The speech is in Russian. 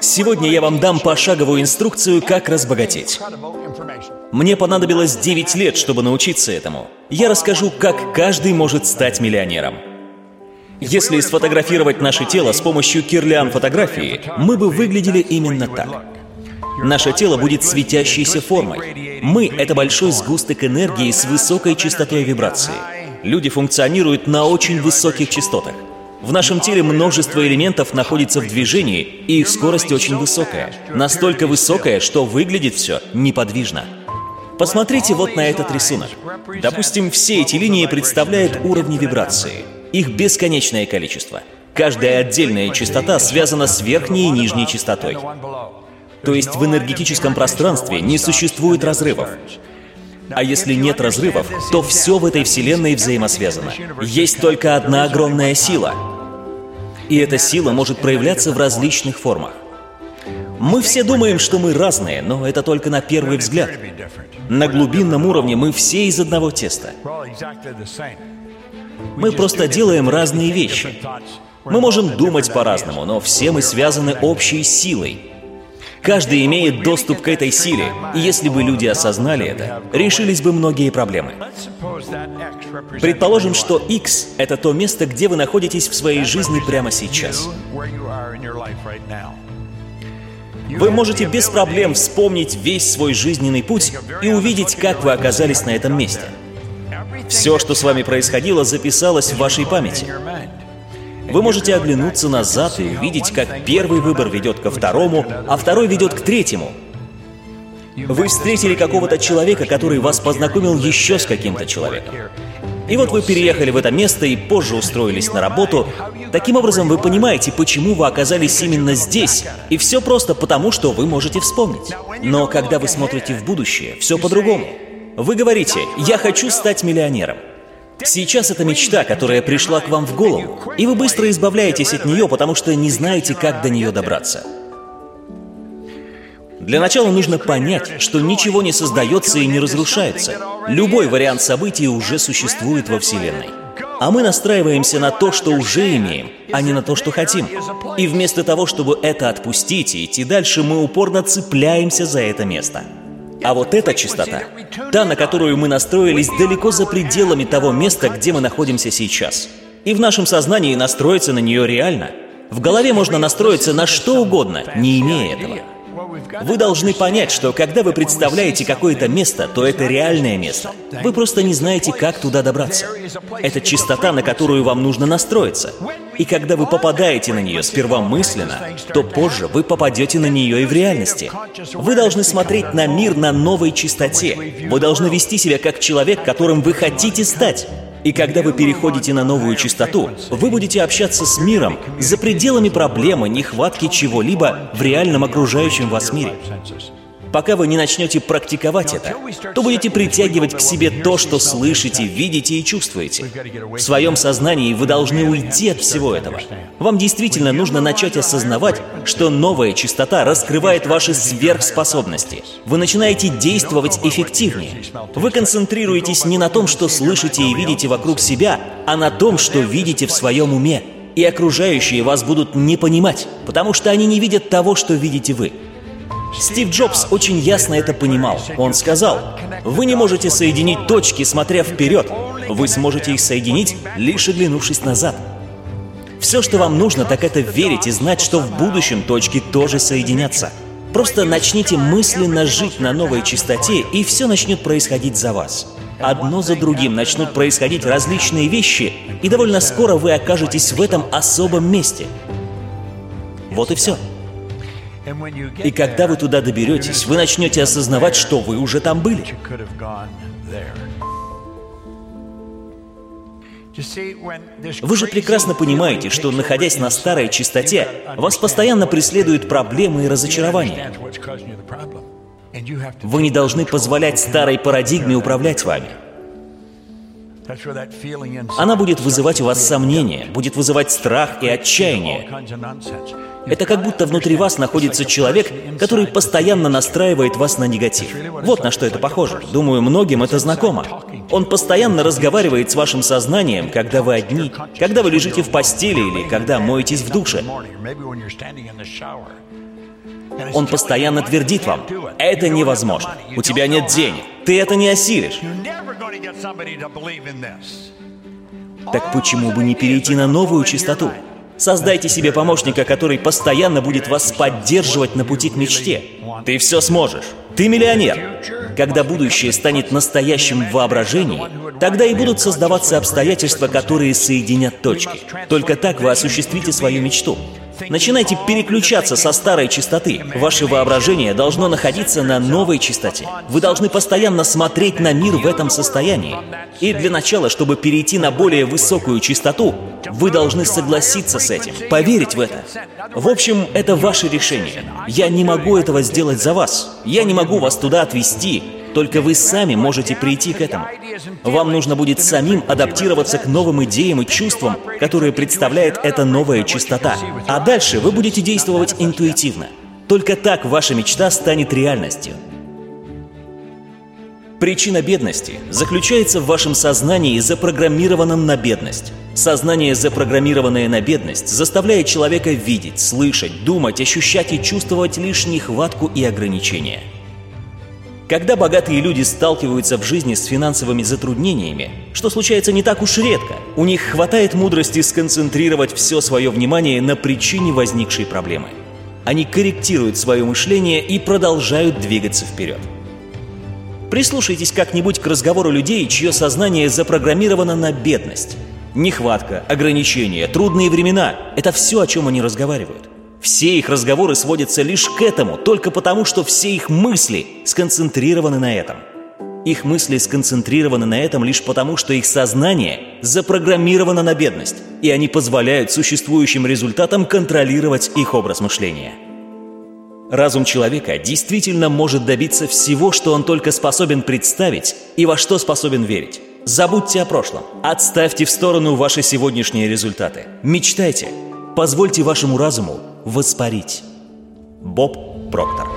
Сегодня я вам дам пошаговую инструкцию, как разбогатеть. Мне понадобилось 9 лет, чтобы научиться этому. Я расскажу, как каждый может стать миллионером. Если сфотографировать наше тело с помощью кирлиан-фотографии, мы бы выглядели именно так. Наше тело будет светящейся формой. Мы — это большой сгусток энергии с высокой частотой вибрации. Люди функционируют на очень высоких частотах. В нашем теле множество элементов находится в движении, и их скорость очень высокая. Настолько высокая, что выглядит все неподвижно. Посмотрите вот на этот рисунок. Допустим, все эти линии представляют уровни вибрации. Их бесконечное количество. Каждая отдельная частота связана с верхней и нижней частотой. То есть в энергетическом пространстве не существует разрывов. А если нет разрывов, то все в этой Вселенной взаимосвязано. Есть только одна огромная сила — и эта сила может проявляться в различных формах. Мы все думаем, что мы разные, но это только на первый взгляд. На глубинном уровне мы все из одного теста. Мы просто делаем разные вещи. Мы можем думать по-разному, но все мы связаны общей силой. Каждый имеет доступ к этой силе, и если бы люди осознали это, решились бы многие проблемы. Предположим, что X — это то место, где вы находитесь в своей жизни прямо сейчас. Вы можете без проблем вспомнить весь свой жизненный путь и увидеть, как вы оказались на этом месте. Все, что с вами происходило, записалось в вашей памяти. Вы можете оглянуться назад и увидеть, как первый выбор ведет ко второму, а второй ведет к третьему. Вы встретили какого-то человека, который вас познакомил еще с каким-то человеком. И вот вы переехали в это место и позже устроились на работу. Таким образом, вы понимаете, почему вы оказались именно здесь. И все просто потому, что вы можете вспомнить. Но когда вы смотрите в будущее, все по-другому. Вы говорите «Я хочу стать миллионером». Сейчас это мечта, которая пришла к вам в голову, и вы быстро избавляетесь от нее, потому что не знаете, как до нее добраться. Для начала нужно понять, что ничего не создается и не разрушается. Любой вариант событий уже существует во Вселенной. А мы настраиваемся на то, что уже имеем, а не на то, что хотим. И вместо того, чтобы это отпустить и идти дальше, мы упорно цепляемся за это место. А вот эта частота, та, на которую мы настроились далеко за пределами того места, где мы находимся сейчас. И в нашем сознании настроиться на нее реально. В голове можно настроиться на что угодно, не имея этого. Вы должны понять, что когда вы представляете какое-то место, то это реальное место. Вы просто не знаете, как туда добраться. Это частота, на которую вам нужно настроиться. И когда вы попадаете на нее сперва мысленно, то позже вы попадете на нее и в реальности. Вы должны смотреть на мир на новой частоте. Вы должны вести себя как человек, которым вы хотите стать. И когда вы переходите на новую частоту, вы будете общаться с миром за пределами проблемы, нехватки чего-либо в реальном окружающем вас мире. Пока вы не начнете практиковать это, то будете притягивать к себе то, что слышите, видите и чувствуете. В своем сознании вы должны уйти от всего этого. Вам действительно нужно начать осознавать, что новая частота раскрывает ваши сверхспособности. Вы начинаете действовать эффективнее. Вы концентрируетесь не на том, что слышите и видите вокруг себя, а на том, что видите в своем уме. И окружающие вас будут не понимать, потому что они не видят того, что видите вы. Стив Джобс очень ясно это понимал. Он сказал, «Вы не можете соединить точки, смотря вперед. Вы сможете их соединить, лишь оглянувшись назад». Все, что вам нужно, так это верить и знать, что в будущем точки тоже соединятся. Просто начните мысленно жить на новой частоте, и все начнет происходить за вас. Одно за другим начнут происходить различные вещи, и довольно скоро вы окажетесь в этом особом месте. Вот и все. И когда вы туда доберетесь, вы начнете осознавать, что вы уже там были. Вы же прекрасно понимаете, что, находясь на старой частоте, вас постоянно преследуют проблемы и разочарования. Вы не должны позволять старой парадигме управлять вами. Она будет вызывать у вас сомнения, будет вызывать страх и отчаяние. Это как будто внутри вас находится человек, который постоянно настраивает вас на негатив. Вот на что это похоже. Думаю, многим это знакомо. Он постоянно разговаривает с вашим сознанием, когда вы одни, когда вы лежите в постели или когда моетесь в душе. Он постоянно твердит вам, это невозможно, у тебя нет денег, ты это не осилишь. Так почему бы не перейти на новую частоту? Создайте себе помощника, который постоянно будет вас поддерживать на пути к мечте. Ты все сможешь. Ты миллионер. Когда будущее станет настоящим в воображении, тогда и будут создаваться обстоятельства, которые соединят точки. Только так вы осуществите свою мечту. Начинайте переключаться со старой частоты. Ваше воображение должно находиться на новой частоте. Вы должны постоянно смотреть на мир в этом состоянии. И для начала, чтобы перейти на более высокую частоту, вы должны согласиться с этим, поверить в это. В общем, это ваше решение. Я не могу этого сделать за вас. Я не могу вас туда отвести. Только вы сами можете прийти к этому. Вам нужно будет самим адаптироваться к новым идеям и чувствам, которые представляет эта новая частота. А дальше вы будете действовать интуитивно. Только так ваша мечта станет реальностью. Причина бедности заключается в вашем сознании, запрограммированном на бедность. Сознание, запрограммированное на бедность, заставляет человека видеть, слышать, думать, ощущать и чувствовать лишь нехватку и ограничения – когда богатые люди сталкиваются в жизни с финансовыми затруднениями, что случается не так уж редко, у них хватает мудрости сконцентрировать все свое внимание на причине возникшей проблемы. Они корректируют свое мышление и продолжают двигаться вперед. Прислушайтесь как-нибудь к разговору людей, чье сознание запрограммировано на бедность. Нехватка, ограничения, трудные времена – это все, о чем они разговаривают. Все их разговоры сводятся лишь к этому, только потому, что все их мысли сконцентрированы на этом. Их мысли сконцентрированы на этом лишь потому, что их сознание запрограммировано на бедность, и они позволяют существующим результатам контролировать их образ мышления. Разум человека действительно может добиться всего, что он только способен представить и во что способен верить. Забудьте о прошлом. Отставьте в сторону ваши сегодняшние результаты. Мечтайте. Позвольте вашему разуму воспарить. Боб Проктор